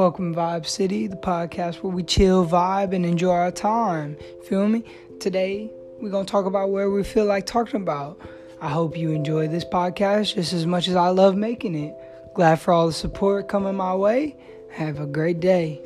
Welcome Vibe City, the podcast where we chill, vibe, and enjoy our time. Feel me? Today, we're going to talk about where we feel like talking about. I hope you enjoy this podcast just as much as I love making it. Glad for all the support coming my way. Have a great day.